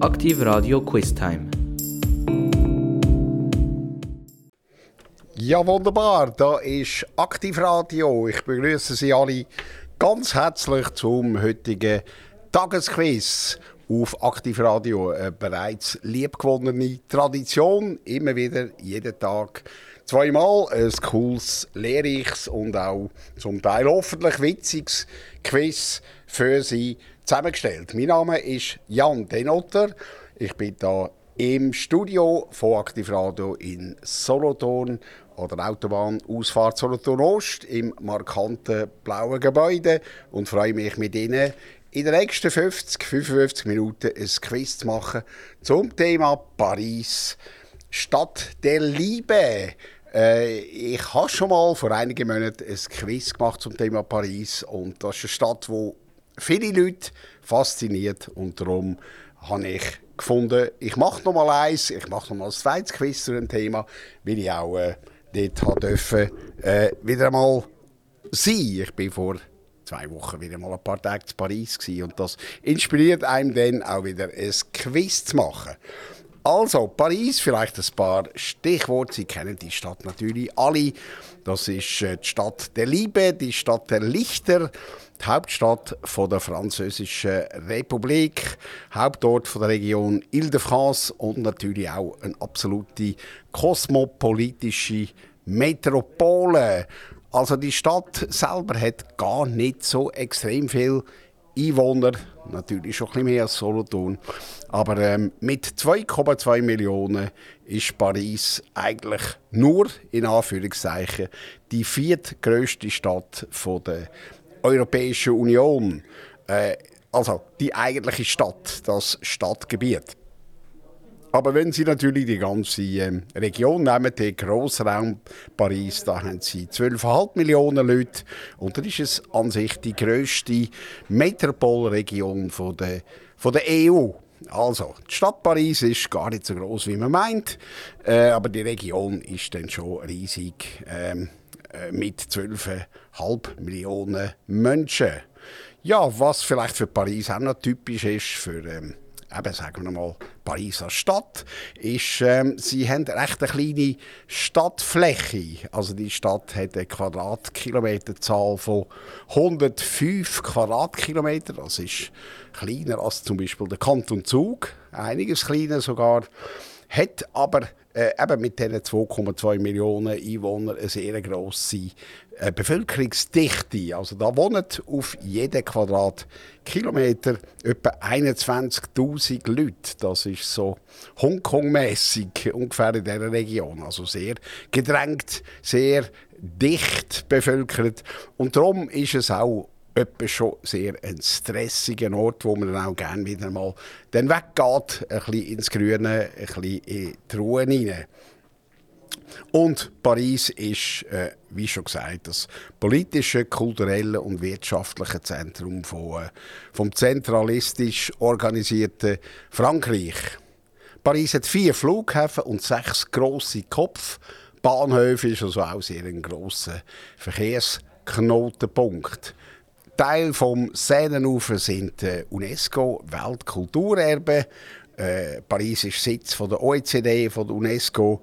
Aktiv Radio Quiz Time. Ja, wunderbar. Da ist Aktiv Radio. Ich begrüße Sie alle ganz herzlich zum heutigen Tagesquiz auf Aktiv Radio. Eine bereits liebgewonnene Tradition. Immer wieder, jeden Tag zweimal ein cooles, lehrreiches und auch zum Teil hoffentlich witziges Quiz für Sie zusammengestellt. Mein Name ist Jan Denotter. Ich bin da im Studio von Aktivradio in Solothurn oder Autobahn-Ausfahrt Solothurn Ost im markanten blauen Gebäude und freue mich mit Ihnen in den nächsten 50, 55 Minuten ein Quiz zu machen zum Thema Paris, Stadt der Liebe. Äh, ich habe schon mal vor einigen Monaten ein Quiz gemacht zum Thema Paris und das ist eine Stadt, die viele Leute fasziniert und darum habe ich gefunden, ich mache noch mal eins, ich mache noch mal ein zweites Quiz zu dem Thema, weil ich auch äh, dort durfte, äh, wieder einmal sein. Ich bin vor zwei Wochen wieder mal ein paar Tage in Paris gewesen, und das inspiriert einem dann auch wieder ein Quiz zu machen. Also, Paris, vielleicht ein paar Stichworte. Sie kennen die Stadt natürlich alle. Das ist äh, die Stadt der Liebe, die Stadt der Lichter, die Hauptstadt von der Französischen Republik, Hauptort von der Region Ile-de-France und natürlich auch eine absolute kosmopolitische Metropole. Also die Stadt selber hat gar nicht so extrem viel Einwohner, natürlich schon ein bisschen mehr als Solothurn. Aber ähm, mit 2,2 Millionen ist Paris eigentlich nur, in Anführungszeichen, die viertgrößte Stadt von der Europäischen Union. Äh, also die eigentliche Stadt, das Stadtgebiet. Aber wenn Sie natürlich die ganze ähm, Region nehmen, den Grossraum Paris, da haben Sie 12,5 Millionen Leute und das ist es an sich die grösste Metropolregion von der, von der EU. Also, die Stadt Paris ist gar nicht so groß wie man meint, äh, aber die Region ist dann schon riesig ähm, äh, mit 12,5 Millionen Menschen. Ja, was vielleicht für Paris auch noch typisch ist, für ähm, eben, sagen wir mal, Paris als Stadt, ist, ähm, sie haben recht eine kleine Stadtfläche. Also die Stadt hat eine Quadratkilometerzahl von 105 Quadratkilometer. Das ist kleiner als zum Beispiel der Kanton Zug, einiges kleiner sogar. Hat aber äh, eben mit diesen 2,2 Millionen Einwohnern eine sehr grosse äh, Bevölkerungsdichte. Also da wohnen auf jeden Quadratkilometer etwa 21.000 Leute. Das ist so Hongkong-mäßig ungefähr in dieser Region. Also sehr gedrängt, sehr dicht bevölkert. Und darum ist es auch etwa schon sehr ein stressiger Ort, wo man dann auch gerne wieder mal dann weggeht, ein bisschen ins Grüne, ein bisschen in die Ruhe hinein. Und Paris ist, äh, wie schon gesagt, das politische, kulturelle und wirtschaftliche Zentrum von, äh, vom zentralistisch organisierten Frankreich. Paris hat vier Flughäfen und sechs grosse Kopfbahnhöfe, ist also auch sehr ein grosser Verkehrsknotenpunkt. Teil vom Seinenufer sind äh, UNESCO Weltkulturerbe. Äh, Paris ist Sitz von der OECD, von der UNESCO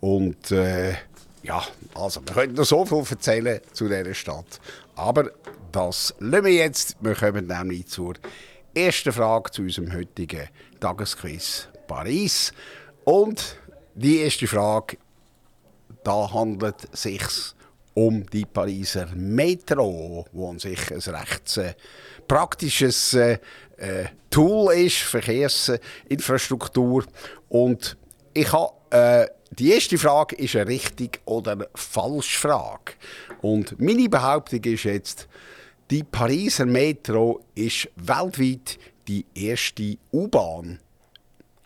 und äh, ja, also wir könnten noch so viel erzählen zu dieser Stadt. Aber das lassen wir jetzt. Wir kommen nämlich zur ersten Frage zu unserem heutigen Tagesquiz Paris. Und die erste Frage, da handelt es sich um die Pariser Metro, wo an sich ein recht äh, praktisches äh, äh, Tool ist, Verkehrsinfrastruktur. Und ich habe äh, die erste Frage ist eine richtig oder falsche Frage. Und meine Behauptung ist jetzt, die Pariser Metro ist weltweit die erste U-Bahn.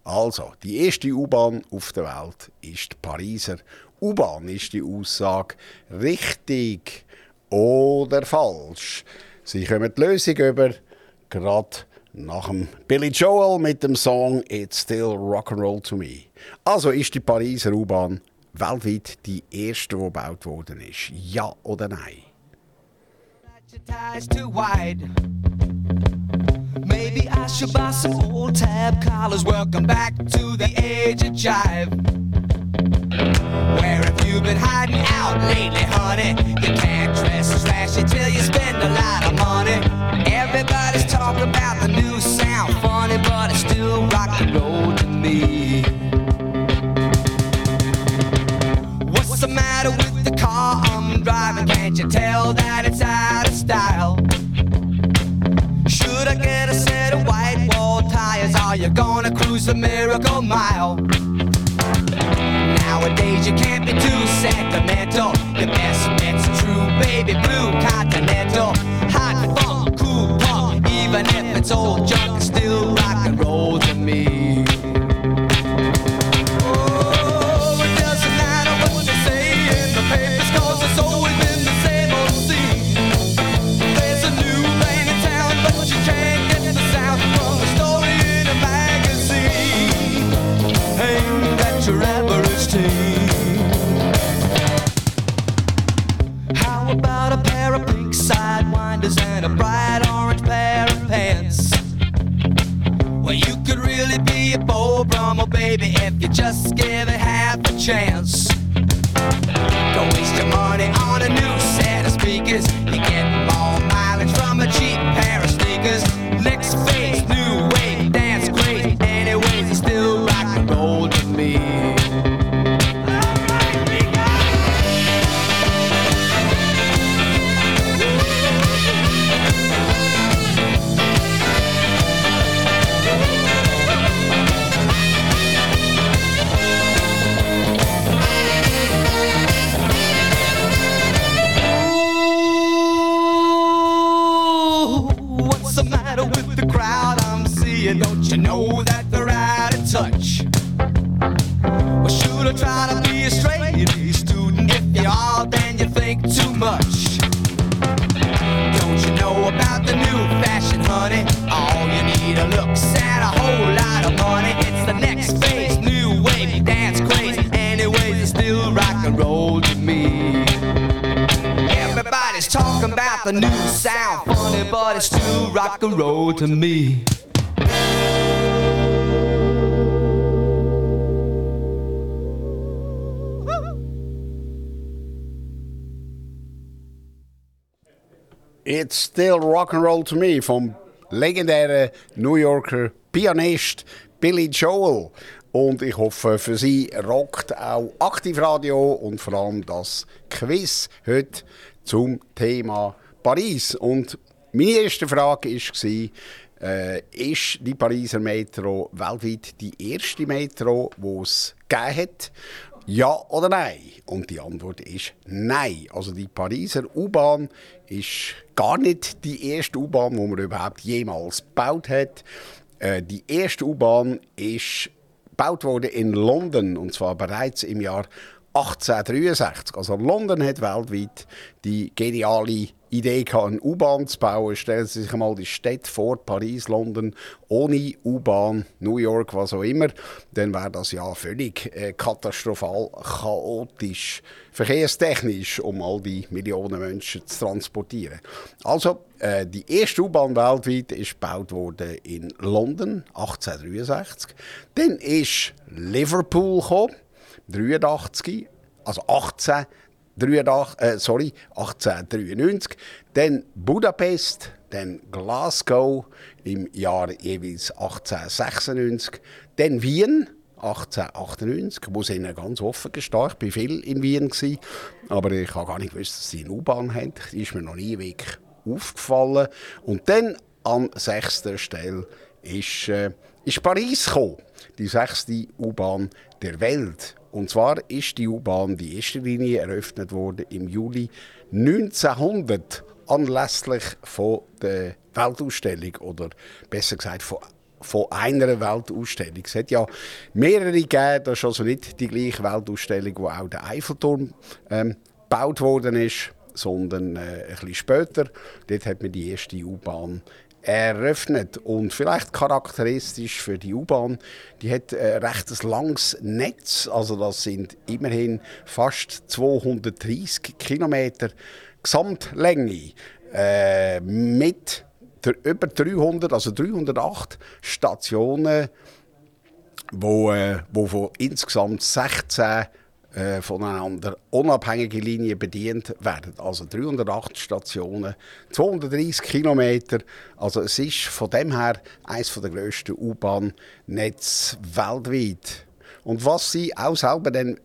Also, die erste U-Bahn auf der Welt ist die Pariser U-Bahn ist die Aussage richtig oder falsch? Sie kommen die Lösung über, gerade nach dem Billy Joel mit dem Song It's Still Rock'n'Roll to Me. Also ist die Pariser U-Bahn weltweit die erste, die gebaut worden ist. Ja oder nein? Maybe I should buy some old tab collars. Welcome back to the age of jive. Where have you been hiding out lately, honey? You can't dress as flashy till you spend a lot of money. Everybody's talking about the new sound, funny, but it's still rock and roll to me. What's the matter with the car I'm driving? Can't you tell that it's out of style? Should I get a set of white wall tires? Are you gonna cruise the miracle mile? About the new sound, funny, but it's still rock and roll to me. It's Still Rock and Roll to Me vom legendären New Yorker Pianist Billy Joel. Und ich hoffe, für Sie rockt auch Aktivradio und vor allem das Quiz heute zum Thema Paris. Und meine erste Frage war, äh, ist die Pariser Metro weltweit die erste Metro, die es gegeben hat? Ja oder nein? Und die Antwort ist nein. Also die Pariser U-Bahn ist gar nicht die erste U-Bahn, die man überhaupt jemals gebaut hat. Äh, die erste U-Bahn ist gebaut worden in London und zwar bereits im Jahr 1863. Also London hat weltweit die geniale Idee gehabt, eine U-Bahn zu bauen. Stellen Sie sich einmal die Städte vor, Paris, London, ohne U-Bahn, New York, was auch immer. Dann wäre das ja völlig äh, katastrophal, chaotisch, verkehrstechnisch, um all die Millionen Menschen zu transportieren. Also, äh, die erste U-Bahn weltweit ist gebaut worden in London, 1863. Dann ist Liverpool gekommen, 83, also 18 83, äh, sorry, 1893, dann Budapest, dann Glasgow im Jahr jeweils 1896, dann Wien 1898, muss ich Ihnen ganz offen gestehen, ich war viel in Wien, gewesen, aber ich habe gar nicht gewusst, dass sie eine U-Bahn haben, das ist mir noch nie wirklich aufgefallen. Und dann an sechster Stelle ist, äh, ist Paris gekommen, die sechste U-Bahn der Welt. Und zwar ist die U-Bahn, die erste Linie, eröffnet worden im Juli 1900 anlässlich von der Weltausstellung oder besser gesagt von von einer Weltausstellung. Es hat ja mehrere gegeben, das ist also nicht die gleiche Weltausstellung, wo auch der Eiffelturm ähm, gebaut worden ist, sondern äh, ein bisschen später. Dort hat man die erste U-Bahn eröffnet. Und vielleicht charakteristisch für die U-Bahn, die hat ein recht langes Netz, also das sind immerhin fast 230 Kilometer Gesamtlänge äh, mit über 300, also 308 Stationen, wo, äh, wo von insgesamt 16 äh, voneinander unabhängige Linien bedient werden. Also 308 Stationen, 230 Kilometer. Also es ist von dem her eines der grössten U-Bahn-Netze weltweit. Und was sie auch selber dann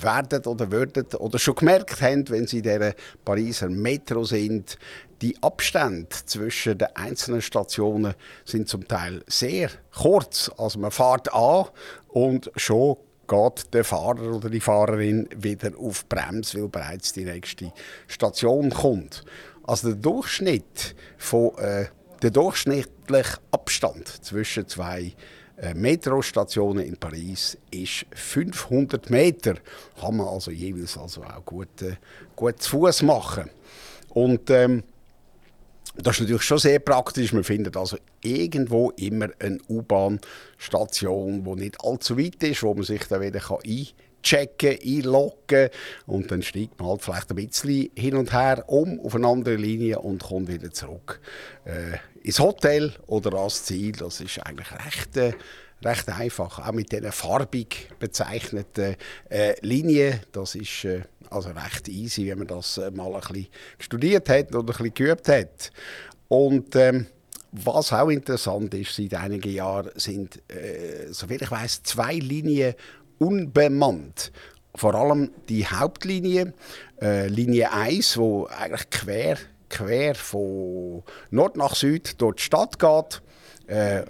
werden oder würden oder schon gemerkt haben, wenn sie in der Pariser Metro sind, die Abstände zwischen den einzelnen Stationen sind zum Teil sehr kurz. Also man fährt an und schon geht der Fahrer oder die Fahrerin wieder auf Bremse, weil bereits die nächste Station kommt. Also der Durchschnitt von, äh, der durchschnittliche Abstand zwischen zwei äh, Metrostationen in Paris ist 500 Meter. Kann man also jeweils also auch gut, äh, gut zu Fuß machen. Und ähm, das ist natürlich schon sehr praktisch. Man findet also irgendwo immer eine U-Bahn-Station, die nicht allzu weit ist, wo man sich dann wieder einchecken kann, einloggen und dann steigt man halt vielleicht ein bisschen hin und her um auf eine andere Linie und kommt wieder zurück äh, ins Hotel oder ans Ziel. Das ist eigentlich recht, äh, recht einfach, auch mit diesen farbig bezeichneten äh, Linien. Das ist äh, also recht easy, wenn man das äh, mal ein bisschen studiert hat oder ein bisschen geübt hat. Und ähm, was auch interessant ist, seit einigen Jahren sind, äh, soviel ich weiß, zwei Linien unbemannt. Vor allem die Hauptlinie, äh, Linie 1, wo eigentlich quer, quer von Nord nach Süd durch die Stadt geht. Äh,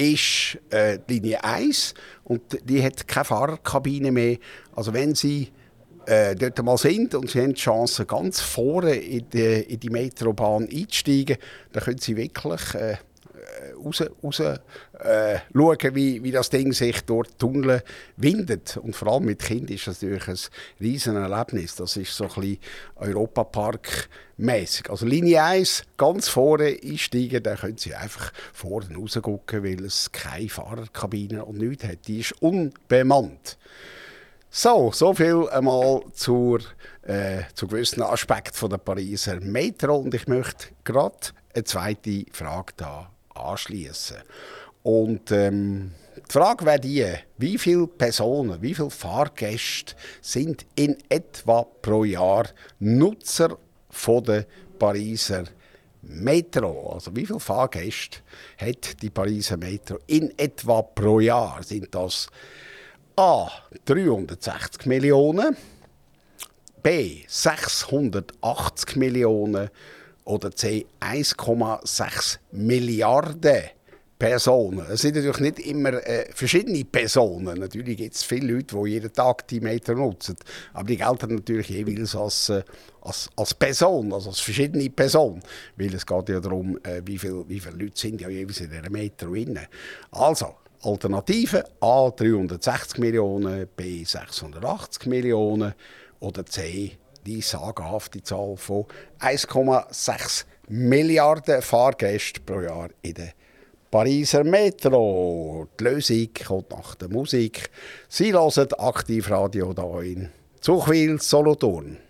ist äh, Linie 1 und die hat keine Fahrerkabine mehr. Also wenn Sie äh, dort mal sind und Sie haben die Chance, ganz vorne in die, in die Metrobahn einzusteigen, dann können Sie wirklich äh, raus, raus äh, schauen, wie, wie das Ding sich dort Tunnel windet. Und vor allem mit Kind ist das natürlich ein riesen Erlebnis. Das ist so ein bisschen Europapark mäßig. Also Linie 1, ganz vorne einsteigen, dann können Sie einfach vorne rausgucken, weil es keine Fahrerkabine und nichts hat. Die ist unbemannt. So, so viel einmal zur, äh, zu gewissen Aspekten der Pariser Metro und ich möchte gerade eine zweite Frage da anschließen. Und ähm, die Frage wäre die, wie viele Personen, wie viele Fahrgäste sind in etwa pro Jahr Nutzer von der Pariser Metro? Also wie viele Fahrgäste hat die Pariser Metro in etwa pro Jahr? Sind das A 360 Millionen, B 680 Millionen oder C 1,6 Milliarden Personen. Es sind natürlich nicht immer äh, verschiedene Personen. Natürlich gibt es viele Leute, die jeden Tag die Meter nutzen. Aber die gelten natürlich jeweils als, äh, als, als Person, also als verschiedene Person. Weil es geht ja darum, äh, wie, viel, wie viele Leute sind ja jeweils in dieser Metro drin. Also, Alternative A 360 Millionen, B 680 Millionen oder C die sagenhafte Zahl von 1,6 Milliarden Fahrgäste pro Jahr in der Pariser Metro. Die Lösung kommt nach der Musik. Sie hören Aktivradio hier in Zuchwil, Solothurn.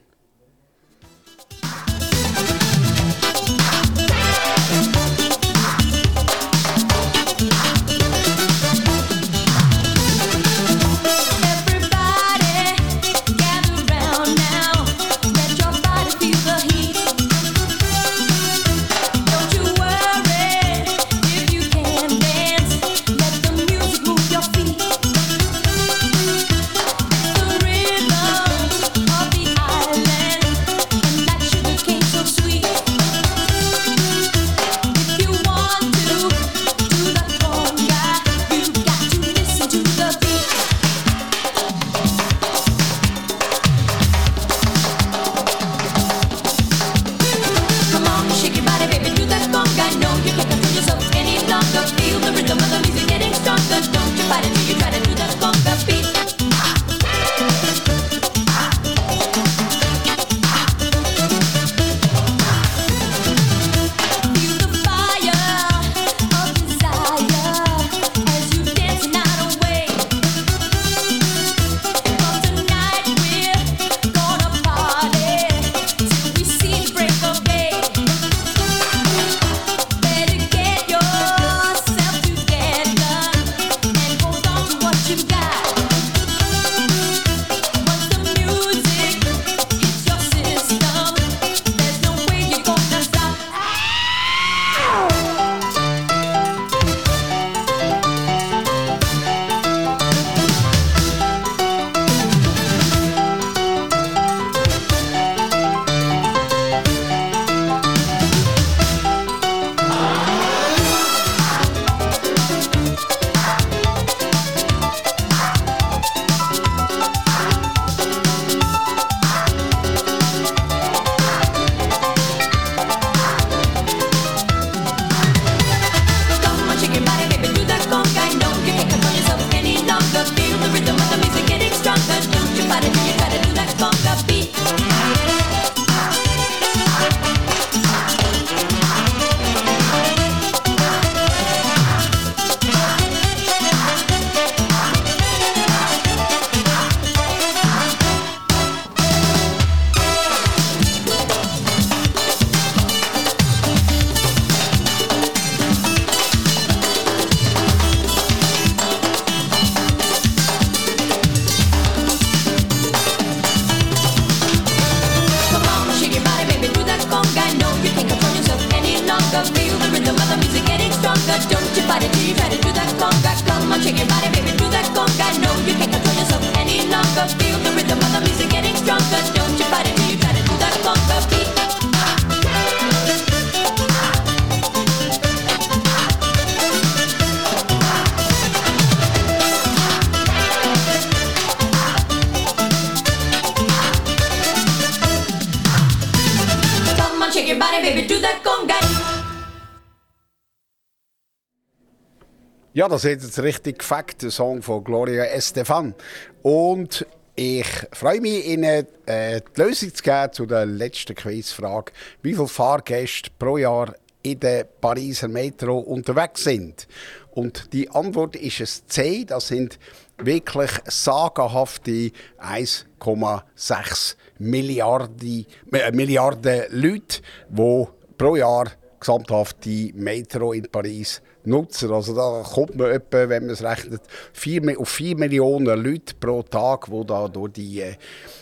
Ja, das ist jetzt richtig gefackt, der Song von Gloria Estefan. Und ich freue mich, Ihnen äh, die Lösung zu geben zu der letzten Quizfrage. Wie viele Fahrgäste pro Jahr in der Pariser Metro unterwegs sind? Und die Antwort ist es C. Das sind wirklich sagenhafte 1,6 Milliarden, äh, Milliarden Leute, die pro Jahr gesamthaft die Metro in Paris nutzen. Also da kommt man etwa, wenn man es rechnet, vier, auf 4 Millionen Leute pro Tag, die da durch die, äh,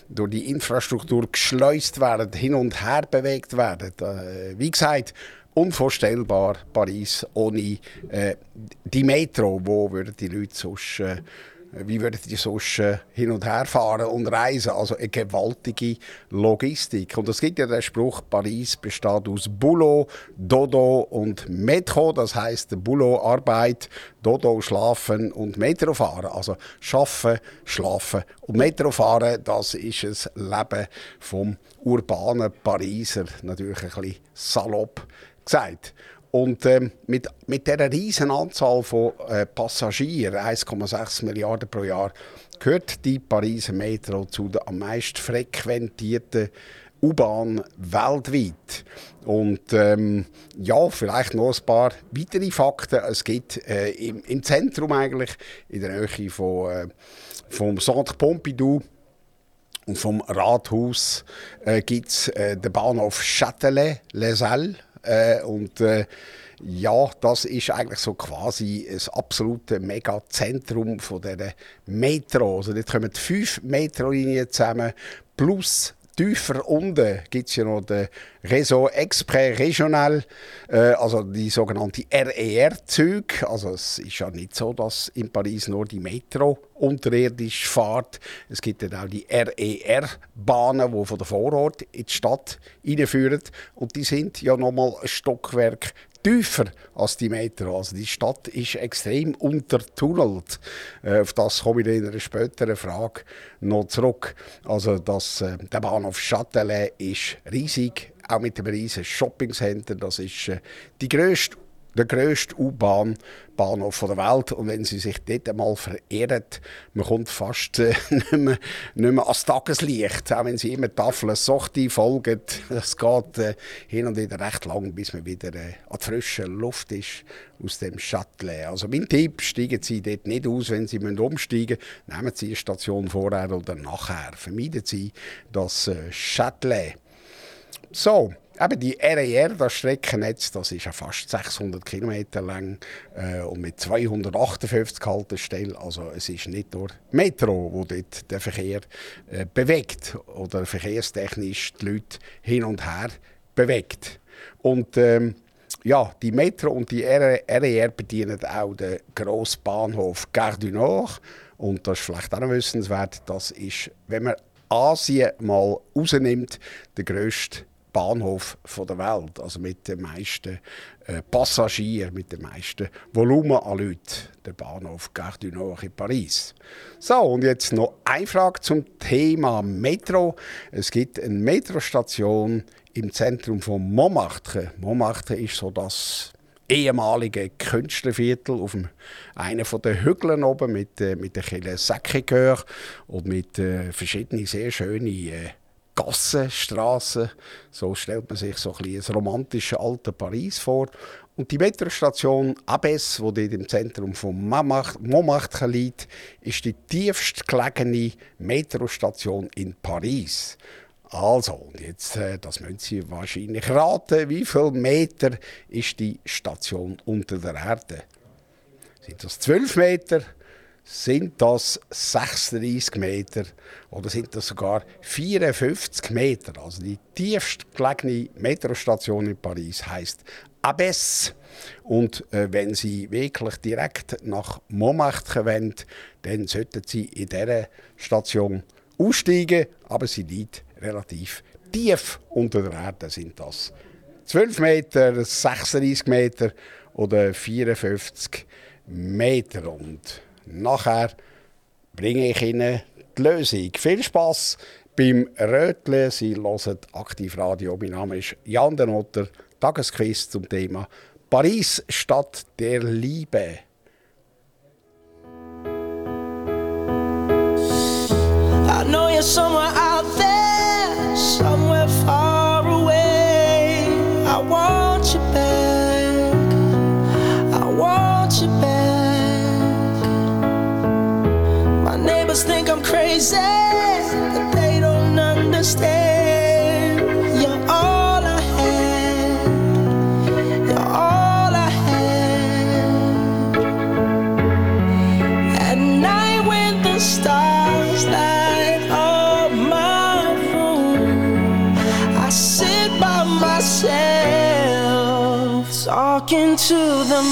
durch die Infrastruktur geschleust werden, hin und her bewegt werden. Äh, wie gesagt, unvorstellbar Paris ohne äh, die Metro. Wo würden die Leute sonst... Äh, wie würden die sonst äh, hin und her fahren und reisen? Also eine gewaltige Logistik. Und es gibt ja den Spruch, Paris besteht aus Boulot, Dodo und Metro. Das heißt Boulot Arbeit, Dodo schlafen und Metro fahren. Also schaffen, schlafen und Metro fahren, das ist das Leben vom urbanen Pariser. Natürlich ein bisschen salopp gesagt. Und ähm, mit, mit dieser riesen Anzahl von äh, Passagieren, 1,6 Milliarden pro Jahr, gehört die Pariser Metro zu der am meisten frequentierten U-Bahn weltweit. Und ähm, ja, vielleicht noch ein paar weitere Fakten. Es gibt äh, im, im Zentrum eigentlich, in der Nähe von, äh, vom Centre Pompidou, und vom Rathaus äh, gibt es äh, den Bahnhof Châtelet-Les-Halles. Äh, und äh, ja, das ist eigentlich so quasi das absolute Megazentrum von dieser Metro. Also dort kommen fünf Metrolinien zusammen, plus tiefer unten gibt es ja noch den Réseau Express Regional, äh, also die sogenannte RER-Züge. Also es ist ja nicht so, dass in Paris nur die Metro unterirdisch fährt. Es gibt dann auch die RER-Bahnen, die von der Vorort in die Stadt hineinführen. Und die sind ja nochmal ein Stockwerk tiefer als die Metro. Also die Stadt ist extrem untertunnelt. Äh, auf das komme ich in einer späteren Frage noch zurück. Also das, äh, der Bahnhof Châtelet ist riesig, auch mit einem riesigen Shoppingcenter. Das ist äh, die grösste der grösste U-Bahn-Bahnhof der Welt. Und wenn Sie sich dort einmal verirren, man kommt fast äh, nicht, mehr, nicht mehr ans Tageslicht. Auch wenn Sie immer Tafeln Sorti folgen, es geht äh, hin und wieder recht lang, bis man wieder äh, an der frischen Luft ist aus dem Shuttle. Also mein Tipp, steigen Sie dort nicht aus, wenn Sie müssen umsteigen müssen. Nehmen Sie eine Station vorher oder nachher. Vermeiden Sie das äh, Shuttle. So, eben die RER, das Streckennetz, das ist ja fast 600 Kilometer lang äh, und mit 258 Haltestellen. Also es ist nicht nur Metro, wo dort den Verkehr äh, bewegt oder verkehrstechnisch die Leute hin und her bewegt. Und ähm, ja, die Metro und die RER bedienen auch den grossen Bahnhof Gare du Nord. Und das ist vielleicht auch noch wissenswert, das ist, wenn man Asien mal rausnimmt, der grösste Bahnhof der Welt, also mit den meisten äh, Passagieren, mit dem meisten Volumen an Leuten, der Bahnhof Gare du Nord in Paris. So, und jetzt noch eine Frage zum Thema Metro. Es gibt eine Metrostation im Zentrum von Montmartre. Montmartre ist so das ehemalige Künstlerviertel auf dem, einer von den Hügeln oben mit, äh, mit der Kille Sacré-Cœur und mit äh, verschiedenen sehr schönen äh, Gassen, Strassen. So stellt man sich so ein, bisschen ein romantisches altes Paris vor. Und die Metrostation Abes, die dort im Zentrum von Montmartre liegt, ist die tiefst gelegene Metrostation in Paris. Also, und jetzt, äh, das müssen Sie wahrscheinlich raten, wie viel Meter ist die Station unter der Erde? Sind das 12 Meter? Sind das 36 Meter? Oder sind das sogar 54 Meter? Also die tiefst gelegene Metrostation in Paris heißt Abbess. Und äh, wenn Sie wirklich direkt nach Montmartre wollen, dann sollten Sie in dieser Station aussteigen, aber sie liegt relativ tief unter der Erde. Sind das 12 Meter, 36 Meter oder 54 Meter. Und nachher bringe ich Ihnen die Lösung. Viel Spaß beim Röteln. Sie hören Aktivradio. Mein Name ist Jan Denotter. Tagesquiz zum Thema Paris, Stadt der Liebe. I know you're somewhere out there, somewhere far crazy, but they don't understand. You're all I. You're all I. At night when the stars light up my I sit by myself talking to the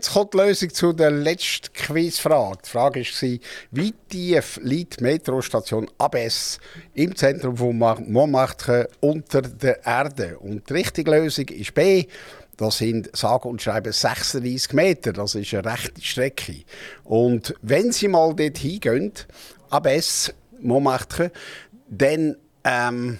Jetzt kommt die Lösung zu der letzten Quizfrage. Die Frage war, wie tief liegt die Metrostation Abess im Zentrum von Mar- Montmartre unter der Erde? Und die richtige Lösung ist B. Das sind sage und schreibe 36 Meter. Das ist eine rechte Strecke. Und wenn Sie mal dort hingehen, Abess, Montmartre, dann ähm,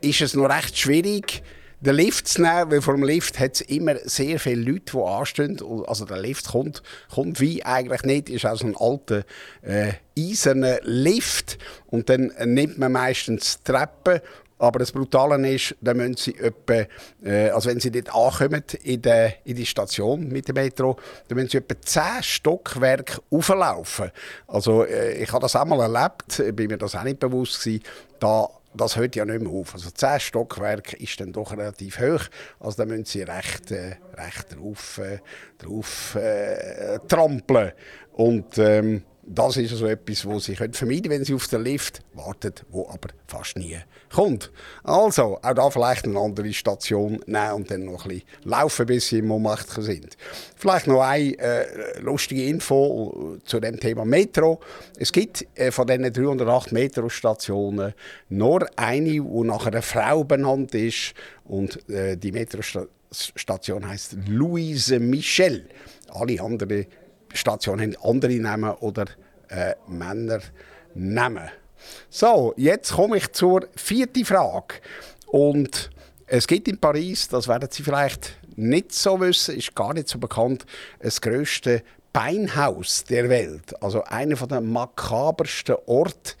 ist es noch recht schwierig, den Lift zu nehmen, weil vor dem Lift hat es immer sehr viele Leute, die anstehen. Also der Lift kommt, kommt wie eigentlich nicht, ist auch so ein alter äh, eiserner Lift. Und dann nimmt man meistens die Treppe. Aber das Brutale ist, dann müssen sie etwa, äh, also wenn sie dort ankommen in, der, in die Station mit dem Metro, dann müssen sie etwa 10 Stockwerke auflaufen. Also äh, ich habe das auch mal erlebt, bin mir das auch nicht bewusst gewesen, da das hört ja nicht mehr auf. Also 10 Stockwerke ist dann doch relativ hoch. Also da müssen sie recht, äh, recht drauf, äh, drauf äh, trampeln. Und ähm, das ist also etwas, was sie können vermeiden können, wenn sie auf den Lift warten, wo aber fast nie kommt. Also, auch da vielleicht eine andere Station nehmen und dann noch ein bisschen laufen, bis sie im Montmartre sind. Vielleicht noch eine äh, lustige Info zu dem Thema Metro. Es gibt äh, von diesen 308 Metrostationen nur eine, die nach einer Frau benannt ist. Und äh, die Metrostation heißt Louise Michel. Alle anderen Stationen andere Namen oder äh, Männernamen. So, jetzt komme ich zur vierten Frage. Und es gibt in Paris, das werden Sie vielleicht nicht so wissen, ist gar nicht so bekannt, das grösste Beinhaus der Welt. Also einer der makabersten Orte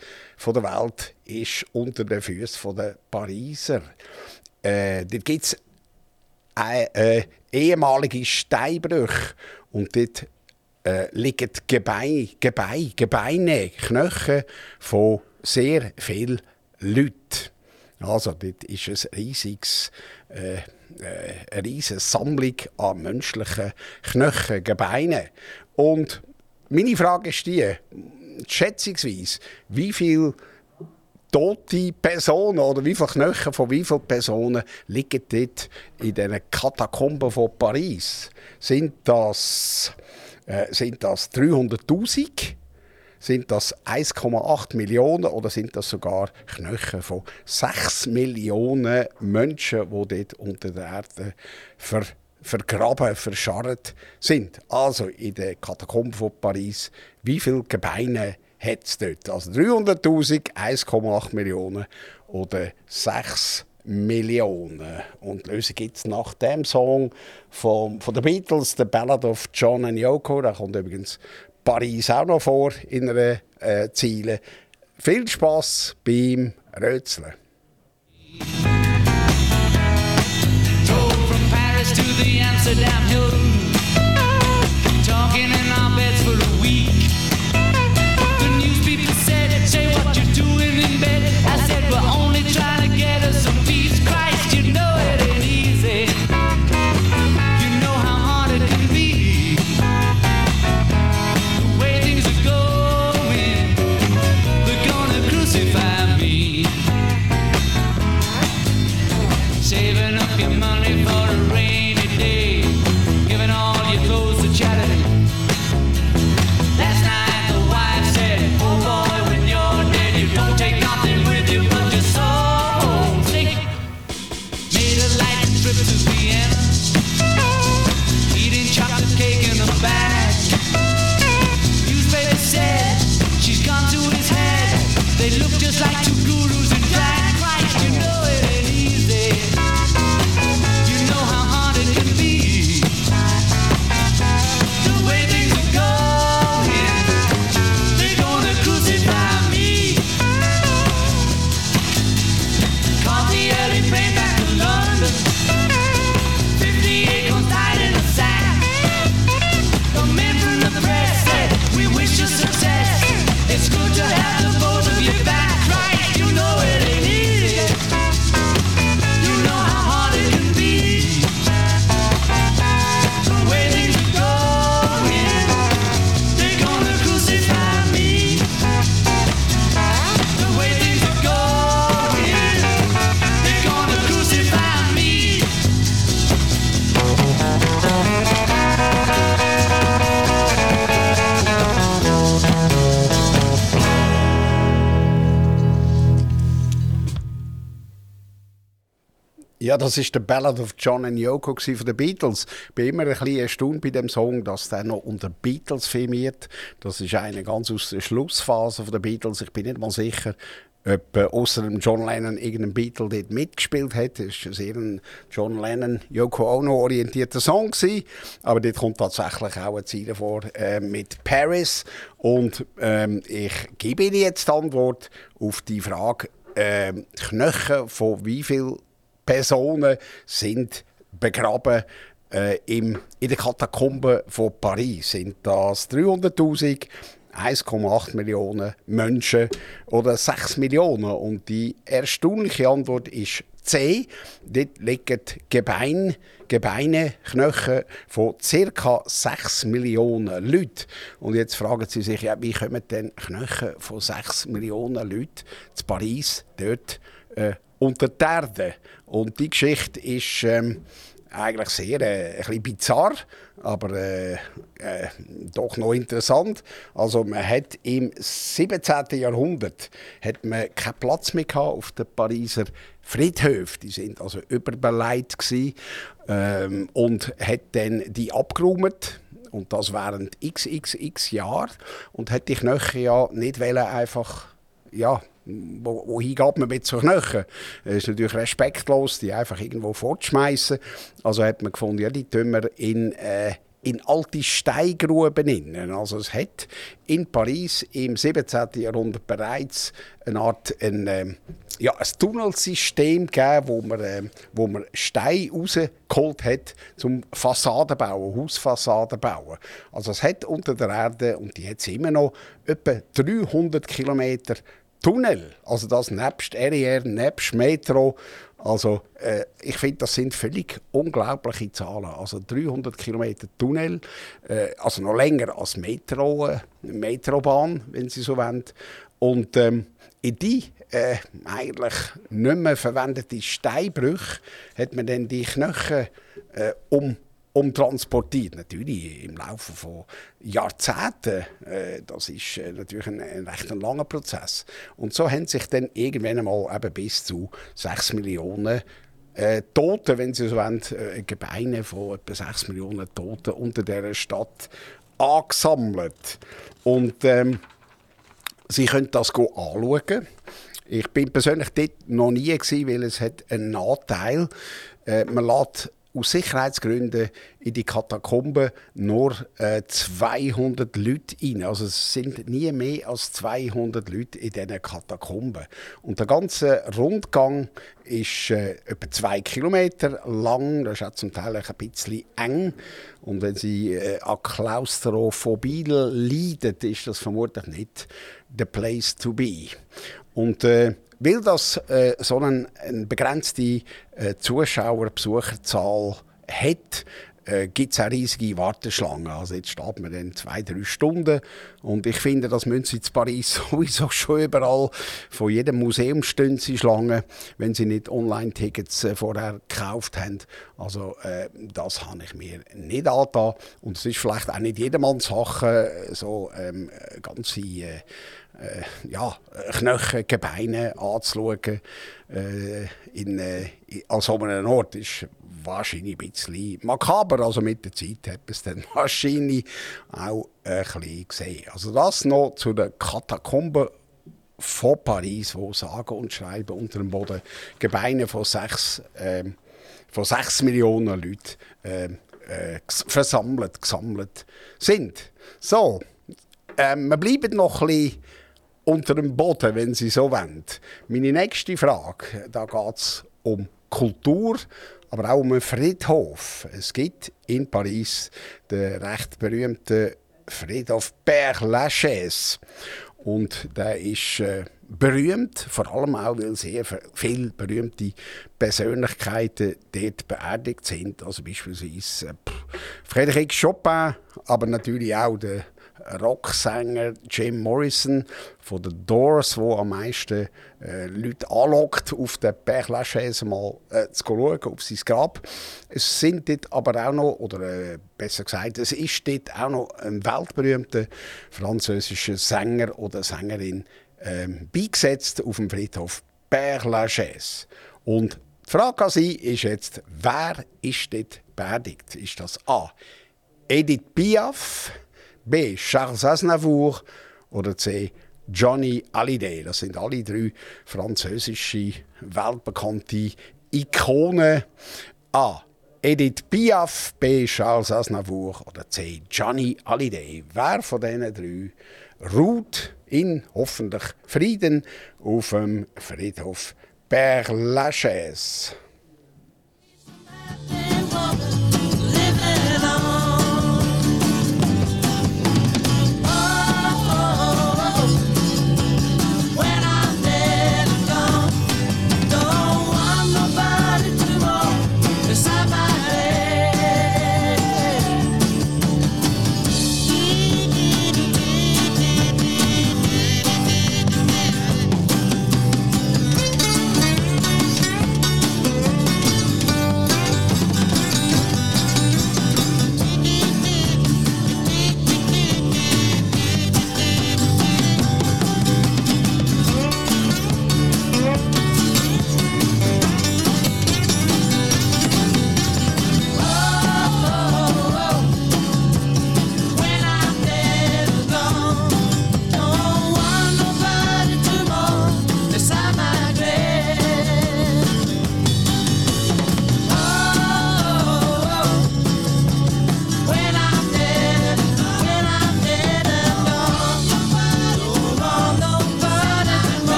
der Welt ist unter den Füßen der Pariser. Äh, dort gibt es äh, äh, ehemalige Steinbrüche und dort äh, liegen Gebeine, Gebeine, Gebeine, Knochen von sehr vielen Leuten. Also dort ist ein riesiges, äh, äh, eine riesige Sammlung an menschlichen Knochen, Gebeinen. Und meine Frage ist die, schätzungsweise, wie viele tote Personen oder wie viele Knochen von wie vielen Personen liegen dort in diesen Katakomben von Paris? Sind das, äh, sind das 300'000? Sind das 1,8 Millionen oder sind das sogar Knochen von 6 Millionen Menschen, die dort unter der Erde ver vergraben, verscharrt sind? Also in den Katakomben von Paris, wie viele Gebeine hat es dort? Also 300'000, 1,8 Millionen oder 6 Millionen. Und die Lösung gibt es nach dem Song von, von den Beatles, The Ballad of John and Yoko. Da kommt übrigens Paris auch noch vor in einer äh, Ziele. Viel Spaß beim from Paris to the Amsterdam Hilton. like to go. Ja, das ist der Ballad of John and Yoko von den Beatles. Ich bin immer ein bisschen erstaunt bei dem Song, dass der noch unter Beatles firmiert. Das ist eine ganz aus der Schlussphase der Beatles. Ich bin nicht mal sicher, ob äh, außer dem John Lennon irgendein Beatle dort mitgespielt hat. Es war sehr ein John Lennon, Yoko Ono orientierter Song gewesen. Aber dort kommt tatsächlich auch eine Zeile vor äh, mit Paris. Und ähm, ich gebe Ihnen jetzt die Antwort auf die Frage, äh, Knöchel von wie viel Personen sind begraben äh, im, in den Katakomben von Paris. Sind das 300'000, 1,8 Millionen Menschen oder 6 Millionen? Und die erstaunliche Antwort ist C. Dort liegen Gebeine, Gebeine, Knochen von ca. 6 Millionen Leuten. Und jetzt fragen Sie sich, ja, wie kommen denn Knochen von 6 Millionen Leuten zu Paris dort äh, unter die Erde? Und die Geschichte ist ähm, eigentlich sehr äh, ein bisschen bizarr, aber äh, äh, doch noch interessant. Also man hat im 17. Jahrhundert hat man keinen Platz mehr gehabt auf den Pariser Friedhöfen. Die sind also überbeleidigt gewesen, ähm, und hat dann die abgeräumt und das während xxx Jahren und hat die Knöchel ja nicht einfach ja wo, wohin geht man mit so Knochen? Es ist natürlich respektlos, die einfach irgendwo fortschmeißen. Also hat man gefunden, ja, die tun wir in, äh, in alte Steingruben innen. Also es hat in Paris im 17. Jahrhundert bereits eine Art ein, äh, ja, ein Tunnelsystem gegeben, wo man, äh, wo man Steine rausgeholt hat zum Fassaden bauen, Hausfassaden bauen. Also es hat unter der Erde, und die hat es immer noch, etwa 300 Kilometer Tunnel, also das nebst RER, nebst Metro, also äh, ich finde, das sind völlig unglaubliche Zahlen. Also 300 Kilometer Tunnel, äh, also noch länger als Metro, äh, Metrobahn, wenn Sie so wollen. Und ähm, in die äh, eigentlich nicht mehr verwendete Steinbrüche hat man dann die Knochen äh, um umtransportiert. Natürlich im Laufe von Jahrzehnten. Äh, das ist äh, natürlich ein, ein recht ein langer Prozess. Und so haben sich dann irgendwann einmal eben bis zu 6 Millionen äh, Tote, wenn Sie so wollen, äh, Gebeine von etwa 6 Millionen Toten unter dieser Stadt angesammelt. Und ähm, Sie können das anschauen. Ich bin persönlich dort noch nie gewesen, weil es hat einen Nachteil. Äh, man lässt aus Sicherheitsgründen in die Katakomben nur äh, 200 Leute rein. Also es sind nie mehr als 200 Leute in diesen Katakomben. Und der ganze Rundgang ist äh, etwa zwei Kilometer lang. Das ist auch zum Teil ein bisschen eng. Und wenn Sie äh, an Klaustrophobie leiden, ist das vermutlich nicht the place to be. Und äh, weil das äh, so eine, eine begrenzte äh, Zuschauer-Besucherzahl hat, äh, gibt es auch riesige Warteschlangen. Also jetzt steht man dann zwei, drei Stunden und ich finde, das müssen Sie in Paris sowieso schon überall, von jedem Museum stehen Sie Schlangen, wenn Sie nicht Online-Tickets äh, vorher gekauft haben. Also äh, das habe ich mir nicht angetan und es ist vielleicht auch nicht jedermanns Sache, so ähm, ganze äh, äh, ja, Knochen, Gebeine anzuschauen äh, in, äh, an so einem Ort ist wahrscheinlich ein bisschen makaber. Also mit der Zeit hat man es dann wahrscheinlich auch ein bisschen gesehen. Also das noch zu den Katakomben von Paris, wo sagen und schreiben unter dem Boden Gebeine von sechs, äh, von sechs Millionen Leuten äh, äh, versammelt, gesammelt sind. So, äh, wir bleiben noch ein bisschen unter dem Boden, wenn Sie so wollen. Meine nächste Frage, da geht es um Kultur, aber auch um einen Friedhof. Es gibt in Paris den recht berühmten Friedhof Père Lachaise. Und der ist äh, berühmt, vor allem auch, weil sehr viele berühmte Persönlichkeiten dort beerdigt sind. Also beispielsweise äh, Frédéric Chopin, aber natürlich auch der Rocksänger Jim Morrison von den Doors, der am meisten äh, Leute anlockt, auf den Père Lachaise mal äh, zu schauen, auf sein Grab. Es sind dort aber auch noch, oder äh, besser gesagt, es ist dort auch noch ein weltberühmter französischer Sänger oder Sängerin ähm, beigesetzt auf dem Friedhof Père Lachaise. Und Die Frage an Sie ist jetzt, wer ist dort beerdigt? Ist das A. Edith Piaf, B. Charles Aznavour oder C. Johnny Hallyday? Das sind alle drei französische, weltbekannte Ikonen. A. Edith Piaf, B. Charles Aznavour oder C. Johnny Hallyday. Wer von diesen drei ruht in hoffentlich Frieden auf dem Friedhof Père Lachaise?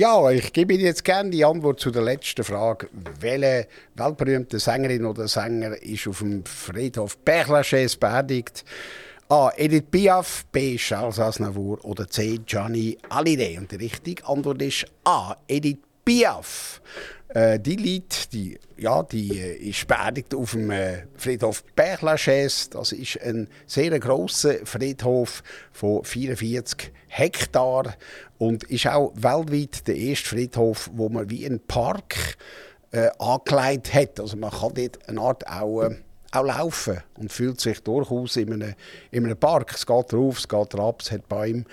Ja, ich gebe Ihnen jetzt gerne die Antwort zu der letzten Frage. Welche weltberühmte Sängerin oder Sänger ist auf dem Friedhof Père Lachaise beerdigt? A. Edith Piaf, B. Charles Aznavour oder C. Gianni Hallyday. Und die richtige Antwort ist A. Edith Piaf. Äh, die liegt, die, ja, die äh, ist beerdigt auf dem äh, Friedhof Père Lachaise. Das ist ein sehr grosser Friedhof von 44 Hektar und ist auch weltweit der erste Friedhof, wo man wie einen Park äh, angelegt hat. Also man kann dort eine Art auch, äh, auch laufen und fühlt sich durchaus in einem, in einem Park. Es geht rauf, es geht ab, es hat Bäume.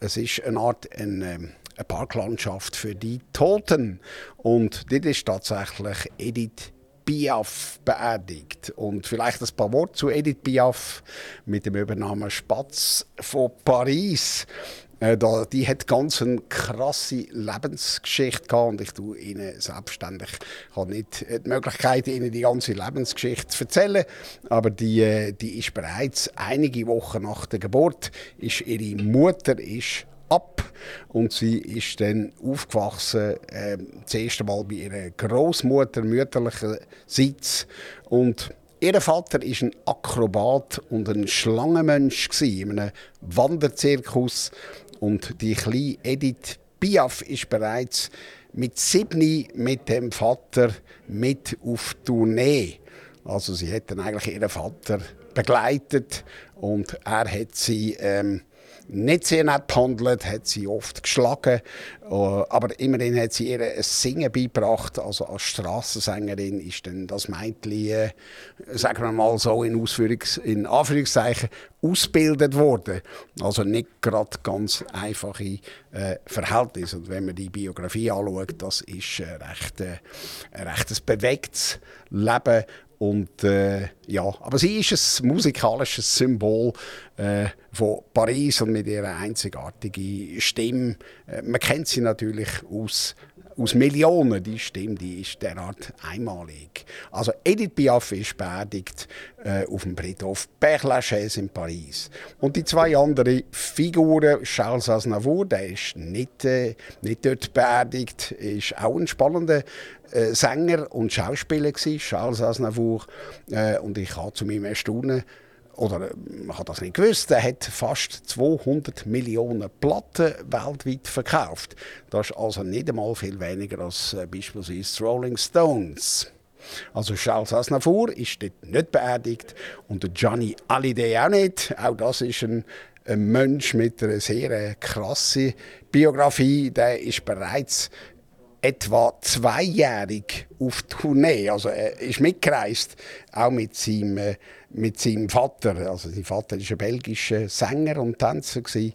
Es ist eine Art ein, ähm, eine Parklandschaft für die Toten. Und dort ist tatsächlich Edith Piaf beerdigt. Und vielleicht ein paar Worte zu Edith Piaf mit dem Übernamen Spatz von Paris. Äh, da, die hat ganz eine krasse Lebensgeschichte gehabt und ich tue Ihnen selbstständig, habe nicht die Möglichkeit, Ihnen die ganze Lebensgeschichte zu erzählen, aber die, äh, die ist bereits einige Wochen nach der Geburt, ist ihre Mutter ist ab und sie ist dann aufgewachsen, äh, das erste Mal bei ihrer Großmutter mütterlicherseits und Ihr Vater war ein Akrobat und ein Schlangenmensch in einem Wanderzirkus und die kleine Edith Piaf ist bereits mit sieben mit dem Vater mit auf Tournee. Also sie hat dann eigentlich ihren Vater begleitet und er hat sie ähm, nicht sehr nett behandelt, hat sie oft geschlagen, äh, aber immerhin hat sie ihr ein Singen beigebracht. Also als Straßensängerin ist dann das Mädchen, äh, sagen wir mal so in, Ausführungs-, in Anführungszeichen, ausgebildet worden. Also nicht gerade ganz einfache äh, Verhältnisse. Und wenn man die Biografie anschaut, das ist äh, recht, äh, ein recht bewegtes Leben und äh, ja, aber sie ist ein musikalisches Symbol äh, von Paris und mit ihrer einzigartigen Stimme. Äh, man kennt sie natürlich aus aus Millionen, die Stimme, die ist derart einmalig. Also Edith Piaf ist beerdigt äh, auf dem Friedhof Père Lachaise in Paris. Und die zwei anderen Figuren, Charles Aznavour, der ist nicht, äh, nicht dort beerdigt, ist auch ein spannender äh, Sänger und Schauspieler gewesen, Charles Aznavour. Äh, und ich habe zu meinem Erstaunen oder man hat das nicht gewusst, er hat fast 200 Millionen Platten weltweit verkauft. Das ist also nicht einmal viel weniger als äh, beispielsweise Rolling Stones. Also Charles Aznavour ist dort nicht beerdigt und der Johnny Hallyday auch nicht. Auch das ist ein, ein Mensch mit einer sehr äh, krassen Biografie. Der ist bereits etwa zweijährig auf Tournee. Also er ist mitgereist, auch mit seinem, äh, mit seinem Vater. Also sein Vater war ein belgischer Sänger und Tänzer gewesen.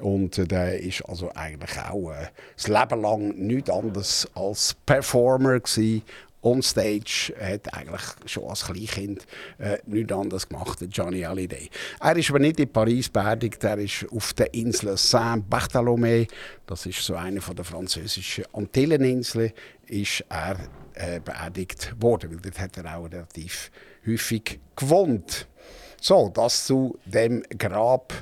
und äh, der ist also eigentlich auch äh, das Leben lang nichts anderes als Performer gewesen on stage hat eigentlich schon als Kleinkind äh, nichts anderes gemacht, Johnny Hallyday. Er ist aber nicht in Paris beerdigt, er ist auf der Insel Saint-Barthélemy, das ist so eine von der französischen Antilleninseln, ist er äh, beerdigt worden, weil dort hat er auch relativ häufig gewohnt. So, das zu dem Grab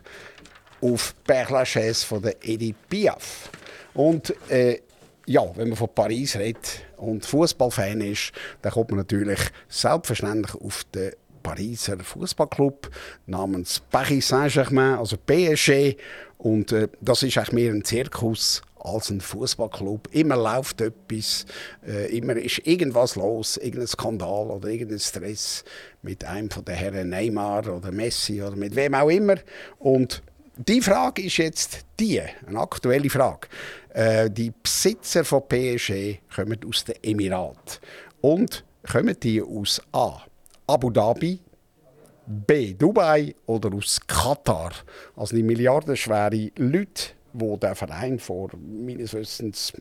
auf Père Lachaise von der Edith Piaf. Und äh, ja, wenn man von Paris redet und Fußballfan ist, dann kommt man natürlich selbstverständlich auf den Pariser Fußballclub namens Paris Saint-Germain, also PSG. Und äh, das ist eigentlich mehr ein Zirkus als ein Fußballclub. Immer läuft etwas, äh, immer ist irgendwas los, irgendein Skandal oder irgendein Stress mit einem von den Herren Neymar oder Messi oder mit wem auch immer. Und die Frage ist jetzt die, eine aktuelle Frage. Äh, die Besitzer von PSG kommen aus den Emiraten. Und kommen die aus A. Abu Dhabi, B. Dubai oder aus Katar. Also die milliardenschwere Leute, die den Verein vor meines Wissens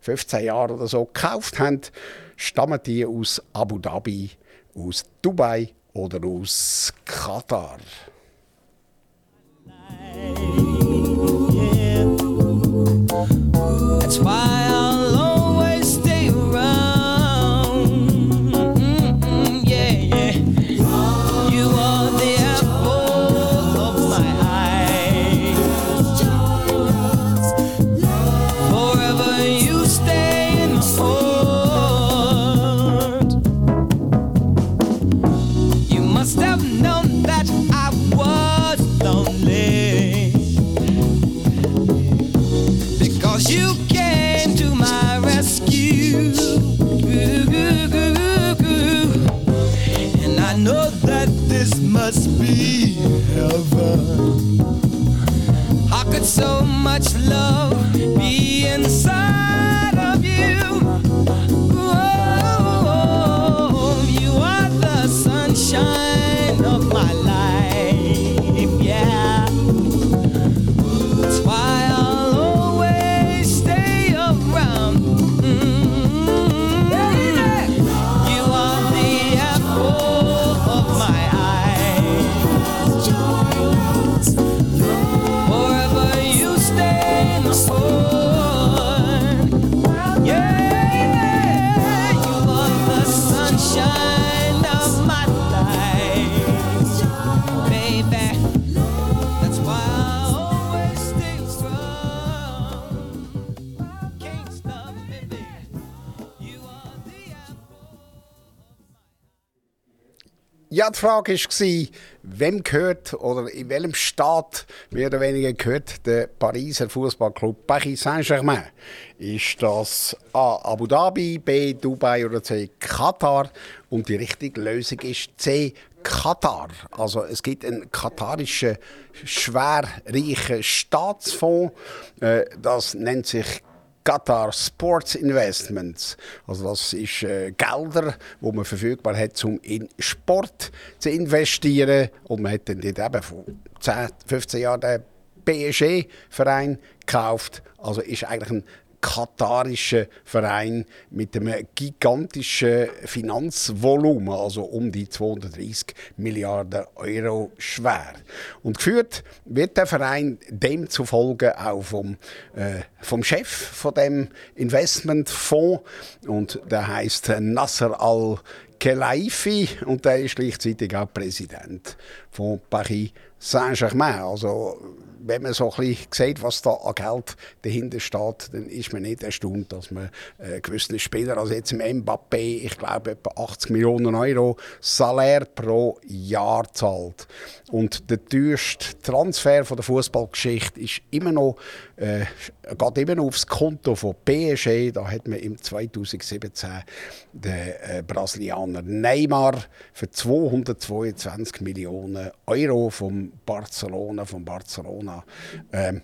15 Jahren oder so gekauft haben, stammen die aus Abu Dhabi, aus Dubai oder aus Katar. That's why I'll much love Die Frage war, wem gehört oder in welchem Staat mehr oder weniger gehört der Pariser Fußballclub Paris Saint-Germain? Ist das A. Abu Dhabi, B. Dubai oder C. Katar? Und die richtige Lösung ist C. Katar. Also es gibt einen katarischen schwerreichen Staatsfonds. Äh, das nennt sich Qatar Sports Investments. Also das ist äh, Gelder, wo man verfügbar hat, um in Sport zu investieren. Und man hat dann dort eben vor 10, 15 Jahren den PSG-Verein gekauft. Also ist eigentlich ein katarischen Verein mit einem gigantischen Finanzvolumen, also um die 230 Milliarden Euro schwer. Und geführt wird der Verein demzufolge auch vom, äh, vom Chef von dem Investmentfonds und der heißt Nasser al Khelaifi und der ist gleichzeitig auch Präsident von Paris Saint-Germain. Also wenn man so ein bisschen sieht, was da an Geld dahinter steht, dann ist man nicht erstaunt, dass man äh, gewisse Spieler, also jetzt im Mbappé, ich glaube etwa 80 Millionen Euro Salär pro Jahr zahlt. Und der teuerste Transfer von der Fußballgeschichte ist immer noch, äh, geht noch aufs Konto von PSG. Da hat man im 2017 den äh, Brasilianer Neymar für 222 Millionen Euro vom Barcelona, vom Barcelona ähm,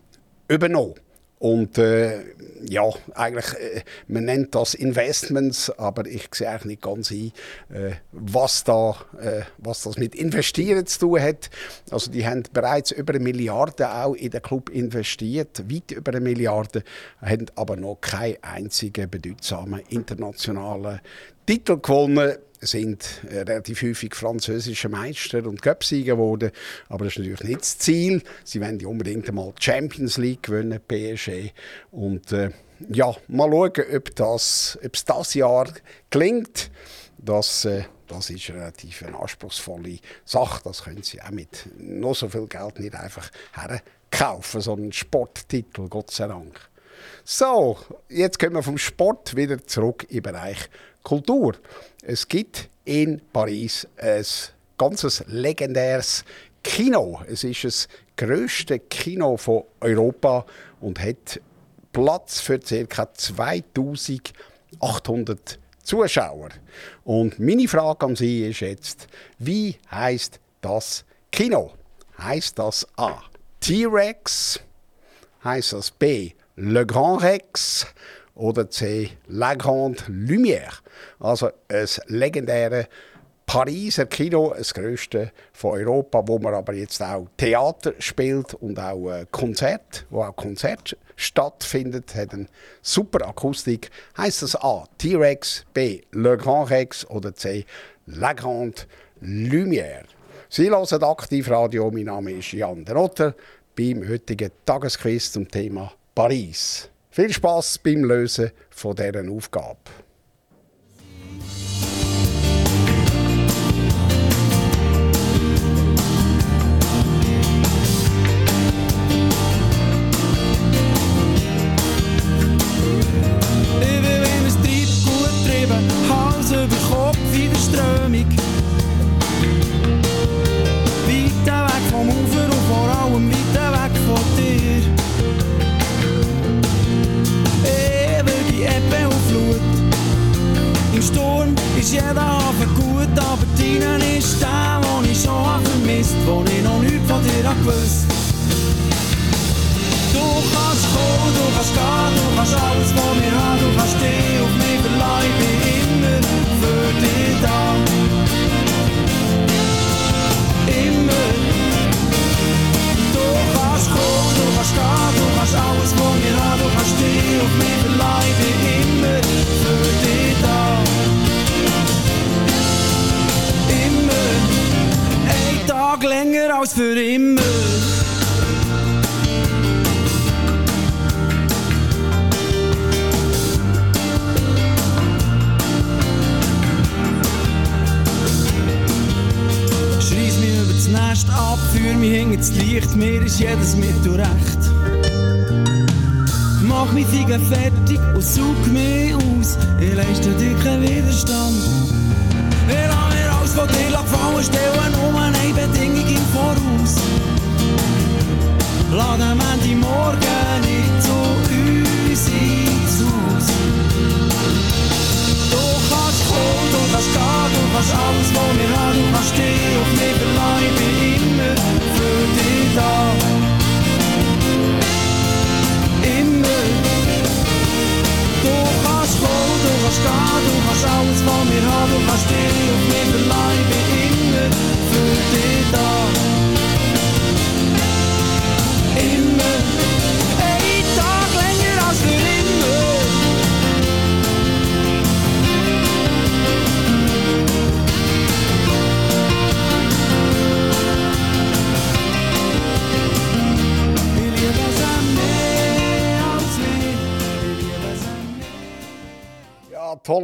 übernommen. Und äh, ja, eigentlich, äh, man nennt das Investments, aber ich sehe eigentlich nicht ganz ein, äh, was, da, äh, was das mit Investieren zu tun hat. Also die haben bereits über eine Milliarde auch in den Club investiert, weit über eine Milliarde, haben aber noch keinen einzigen bedeutsamen internationalen Titel gewonnen sind äh, relativ häufig französische Meister und Cupsieger geworden. Aber das ist natürlich nicht das Ziel. Sie wollen ja unbedingt einmal die Champions League gewinnen, PSG. Und äh, ja, mal schauen, ob, das, ob es das Jahr gelingt. Das, äh, das ist relativ eine anspruchsvolle Sache. Das können Sie auch mit noch so viel Geld nicht einfach herkaufen, so einen Sporttitel, Gott sei Dank. So, jetzt kommen wir vom Sport wieder zurück im Bereich Kultur. Es gibt in Paris ein ganzes legendäres Kino. Es ist das größte Kino von Europa und hat Platz für ca. 2800 Zuschauer. Und meine Frage an Sie ist jetzt, wie heißt das Kino? Heißt das A. T-Rex? Heißt das B. Le Grand Rex? Oder C. La Grande Lumière. Also ein legendäres Pariser Kino, das grösste von Europa, wo man aber jetzt auch Theater spielt und auch äh, Konzert, wo auch Konzert stattfindet, hat eine super Akustik. Heißt das A. T-Rex, B. Le Grand Rex oder C. La Grande Lumière. Sie hören aktiv Radio. Mein Name ist Jan Derotter beim heutigen Tagesquiz zum Thema Paris. Viel Spaß beim Lösen von dieser Aufgabe.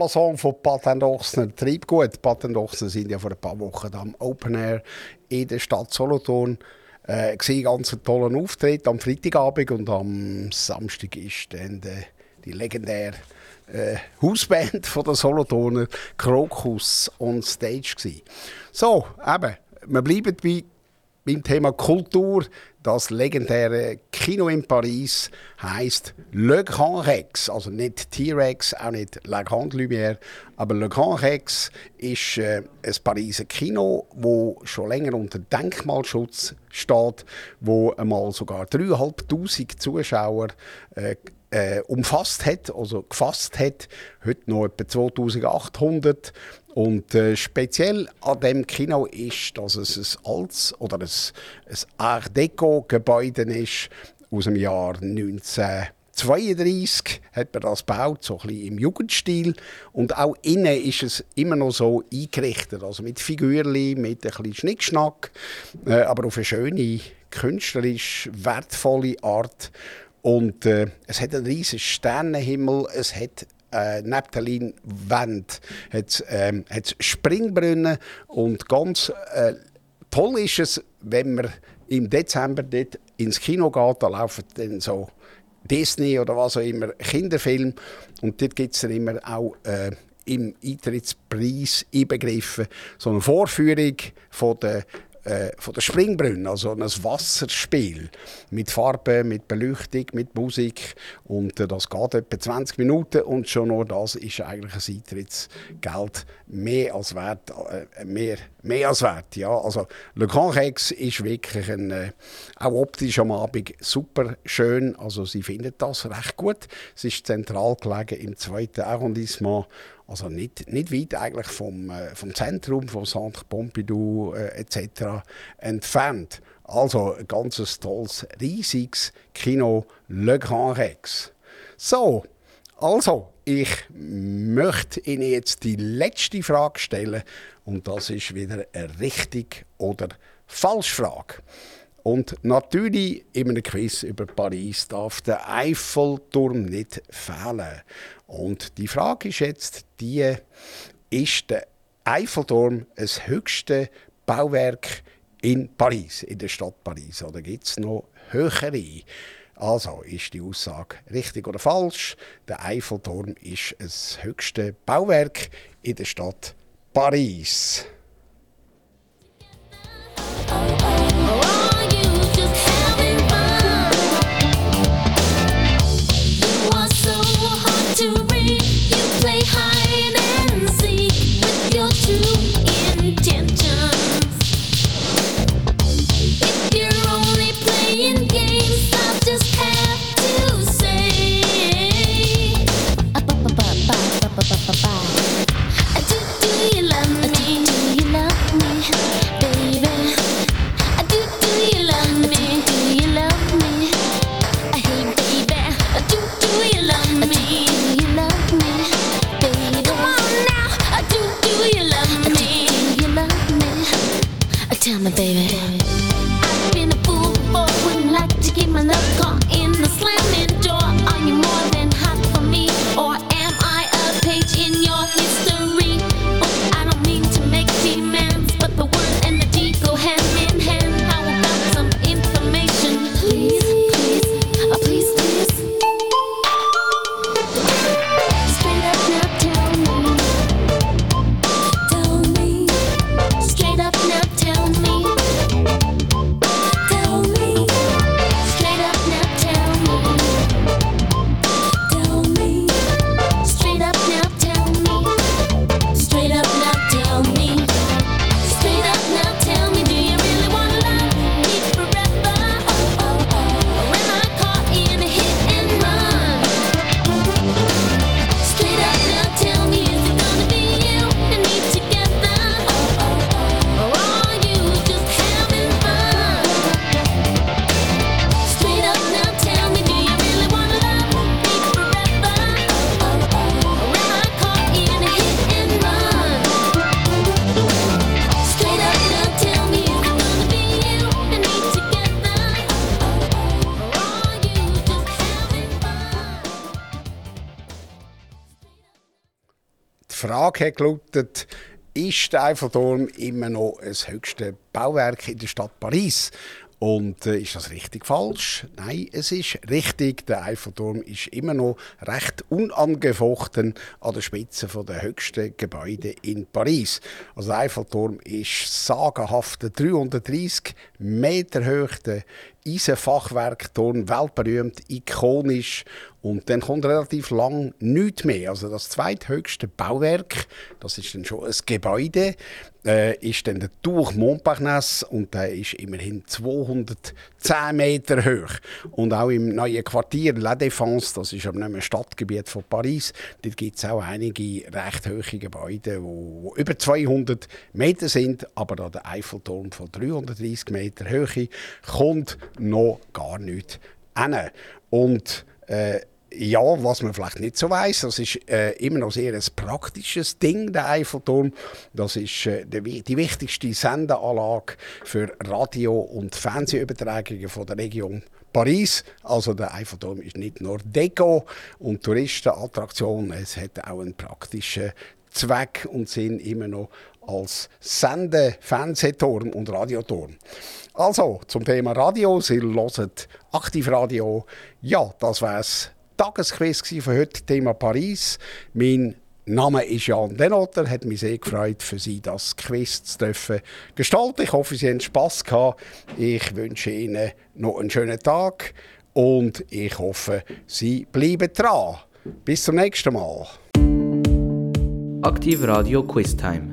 Toller Song von Patent Ochsner. Treibgut. Patent Ochsner sind ja vor ein paar Wochen am Open Air in der Stadt Solothurn. Äh, gesehen, ganz einen tollen Auftritt am Freitagabend und am Samstag ist dann die, die legendäre äh, Hausband von der Solothurner Krokus on Stage gewesen. So, eben, wir bleiben bei beim Thema Kultur. Das legendäre Kino in Paris heißt Le Grand Rex, also nicht T-Rex, auch nicht La Grande Lumière, aber Le Grand Rex ist äh, ein Pariser Kino, wo schon länger unter Denkmalschutz steht, wo einmal sogar 3'500 Zuschauer äh, äh, umfasst hat, also gefasst hat. Heute noch etwa 2800 und äh, speziell an dem Kino ist, dass es ein altes oder ein, ein Art Deco-Gebäude ist aus dem Jahr 1932 hat man das gebaut, so ein bisschen im Jugendstil. Und auch innen ist es immer noch so eingerichtet, also mit Figürchen, mit ein bisschen Schnickschnack, äh, aber auf eine schöne, künstlerisch wertvolle Art. Und äh, es hat einen riesigen Sternenhimmel, es hat äh, neben der hat ähm, Springbrunnen und ganz äh, toll ist es, wenn man im Dezember dort ins Kino geht, da laufen dann so Disney oder was auch immer, Kinderfilm. Und dort gibt es dann immer auch äh, im Eintrittspreis inbegriffen so eine Vorführung von der äh, von der Springbrunnen, also ein Wasserspiel mit Farbe, mit Beleuchtung, mit Musik und äh, das geht etwa 20 Minuten und schon nur das ist eigentlich ein Eintrittsgeld mehr als wert, äh, mehr, mehr als wert, ja. Also Le Grand Rex ist wirklich ein, äh, auch optisch am Abend super schön, also sie finden das recht gut. Es ist zentral gelegen im zweiten Arrondissement also nicht, nicht weit eigentlich vom, äh, vom Zentrum, vom Centre Pompidou äh, etc. entfernt. Also ein ganz tolles, riesiges Kino Le Grand Rex. So, also, ich möchte Ihnen jetzt die letzte Frage stellen und das ist wieder eine richtig oder falsch Frage. Und natürlich in einem Quiz über Paris darf der Eiffelturm nicht fehlen. Und die Frage ist jetzt die, ist der Eiffelturm das höchste Bauwerk in Paris, in der Stadt Paris? Oder gibt es noch höhere? Also ist die Aussage richtig oder falsch? Der Eiffelturm ist das höchste Bauwerk in der Stadt Paris. Frage hat gelautet, ist der Eiffelturm immer noch das höchste Bauwerk in der Stadt Paris? Und äh, ist das richtig falsch? Nein, es ist richtig. Der Eiffelturm ist immer noch recht unangefochten an der Spitze der höchsten Gebäude in Paris. Also der Eiffelturm ist sagenhafte 330 Meter hoch. Der Eisenfachwerkturm, weltberühmt, ikonisch. Und dann kommt relativ lang nichts mehr. Also das zweithöchste Bauwerk, das ist dann schon ein Gebäude, äh, ist dann der Tour Montparnasse und der ist immerhin 210 Meter hoch. Und auch im neuen Quartier La Défense, das ist aber nicht mehr Stadtgebiet von Paris, dort gibt es auch einige recht hohe Gebäude, die über 200 Meter sind, aber da der Eiffelturm von 330 Meter Höhe kommt noch gar nicht hin. Und äh, ja, was man vielleicht nicht so weiß, das ist äh, immer noch sehr ein praktisches Ding, der Eiffelturm. Das ist äh, die, die wichtigste Sendeanlage für Radio- und Fernsehübertragungen von der Region Paris. Also der Eiffelturm ist nicht nur Deko und Touristenattraktion, es hat auch einen praktischen Zweck und Sinn immer noch als Sende-, Fernsehturm und Radioturm. Also, zum Thema Radio, Sie hören Aktivradio. Ja, das war es Tagesquiz für heute, Thema Paris. Mein Name ist Jan Denotter, hat mich sehr gefreut, für Sie das Quiz zu dürfen gestalten. Ich hoffe, Sie haben Spass gehabt. Ich wünsche Ihnen noch einen schönen Tag und ich hoffe, Sie bleiben dran. Bis zum nächsten Mal. Aktiv Radio Quiz Time.